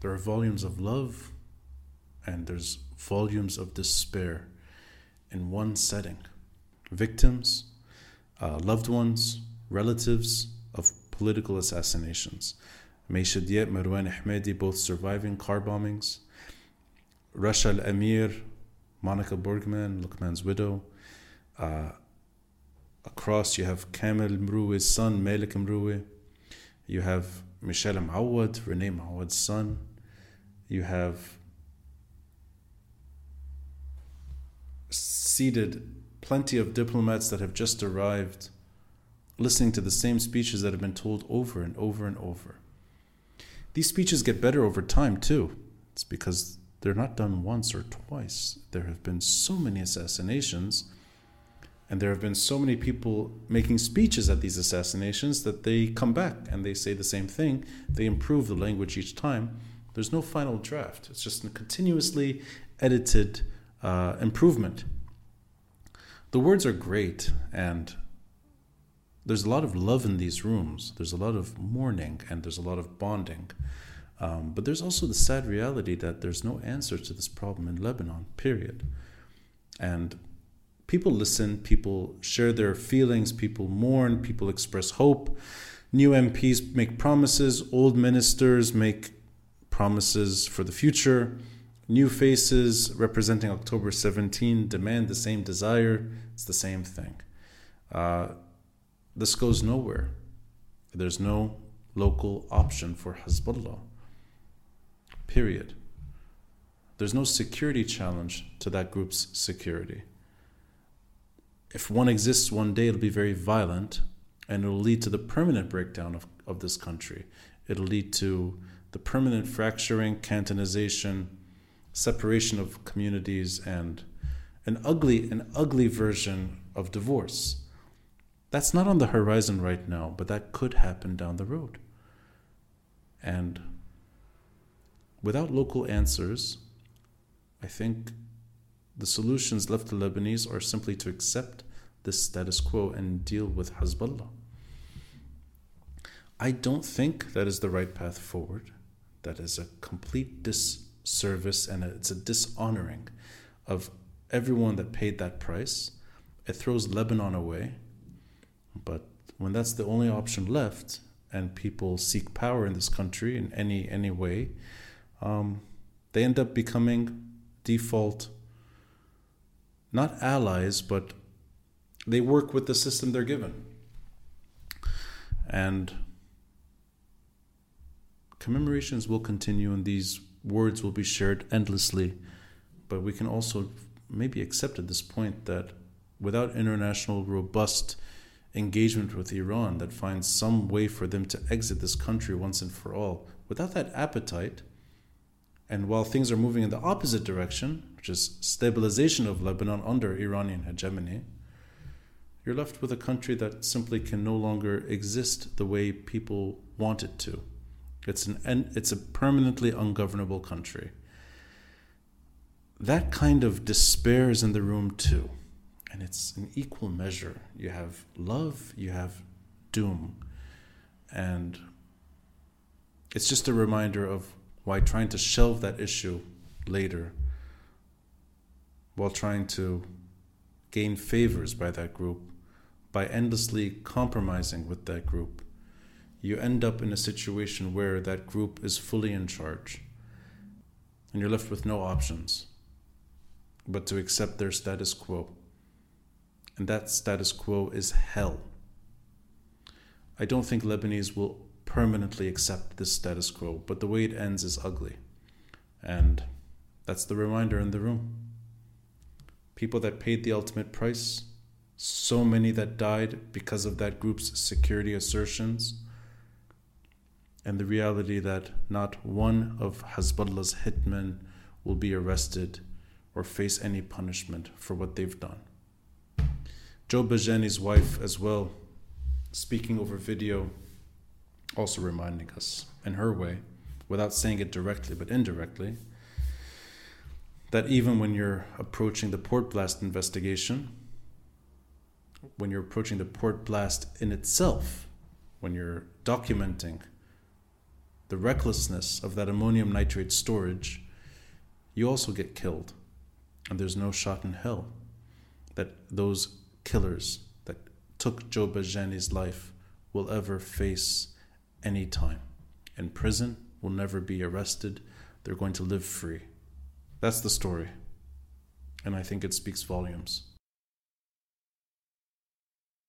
There are volumes of love and there's volumes of despair in one setting. Victims, uh, loved ones, relatives of political assassinations. May Chidiac, Marwan Hamadeh, both surviving car bombings. Rasha Al Amir, Monika Borgmann, Luqman's widow. Uh, across, you have Kamel Mroue's son, Malik Mroue. You have Michel Moawad, Renee Moawad's son. You have seated plenty of diplomats that have just arrived listening to the same speeches that have been told over and over and over. These speeches get better over time, too. It's because they're not done once or twice. There have been so many assassinations, and there have been so many people making speeches at these assassinations that they come back and they say the same thing. They improve the language each time. There's no final draft, it's just a continuously edited uh, improvement. The words are great, and there's a lot of love in these rooms. There's a lot of mourning and there's a lot of bonding. Um, but there's also the sad reality that there's no answer to this problem in Lebanon, period. And people listen, people share their feelings, people mourn, people express hope. New MPs make promises, old ministers make promises for the future. New faces representing October 17 demand the same desire. It's the same thing. Uh, this goes nowhere. There's no local option for Hezbollah. Period. There's no security challenge to that group's security. If one exists one day, it'll be very violent and it'll lead to the permanent breakdown of, of this country. It'll lead to the permanent fracturing, cantonization, separation of communities, and an ugly, an ugly version of divorce. That's not on the horizon right now, but that could happen down the road. And without local answers, I think the solutions left to Lebanese are simply to accept this status quo and deal with Hezbollah. I don't think that is the right path forward. That is a complete disservice and it's a dishonoring of everyone that paid that price. It throws Lebanon away but when that's the only option left, and people seek power in this country in any any way, um, they end up becoming default not allies, but they work with the system they're given. And commemorations will continue and these words will be shared endlessly. But we can also maybe accept at this point that without international robust engagement with Iran that finds some way for them to exit this country once and for all. Without that appetite, and while things are moving in the opposite direction, which is stabilization of Lebanon under Iranian hegemony, you're left with a country that simply can no longer exist the way people want it to. It's an it's a permanently ungovernable country. That kind of despair is in the room too and it's an equal measure. You have love, you have doom. And it's just a reminder of why trying to shelve that issue later while trying to gain favors by that group by endlessly compromising with that group you end up in a situation where that group is fully in charge and you're left with no options but to accept their status quo and that status quo is hell. I don't think Lebanese will permanently accept this status quo, but the way it ends is ugly. And that's the reminder in the room. People that paid the ultimate price, so many that died because of that group's security assertions, and the reality that not one of Hezbollah's hitmen will be arrested or face any punishment for what they've done. Joe Bejjani's wife as well, speaking over video, also reminding us in her way, without saying it directly but indirectly, that even when you're approaching the port blast investigation, when you're approaching the port blast in itself, when you're documenting the recklessness of that ammonium nitrate storage, you also get killed. And there's no shot in hell that those killers that took Joe Bejjani's life will ever face any time. In prison, will never be arrested. They're going to live free. That's the story. And I think it speaks volumes.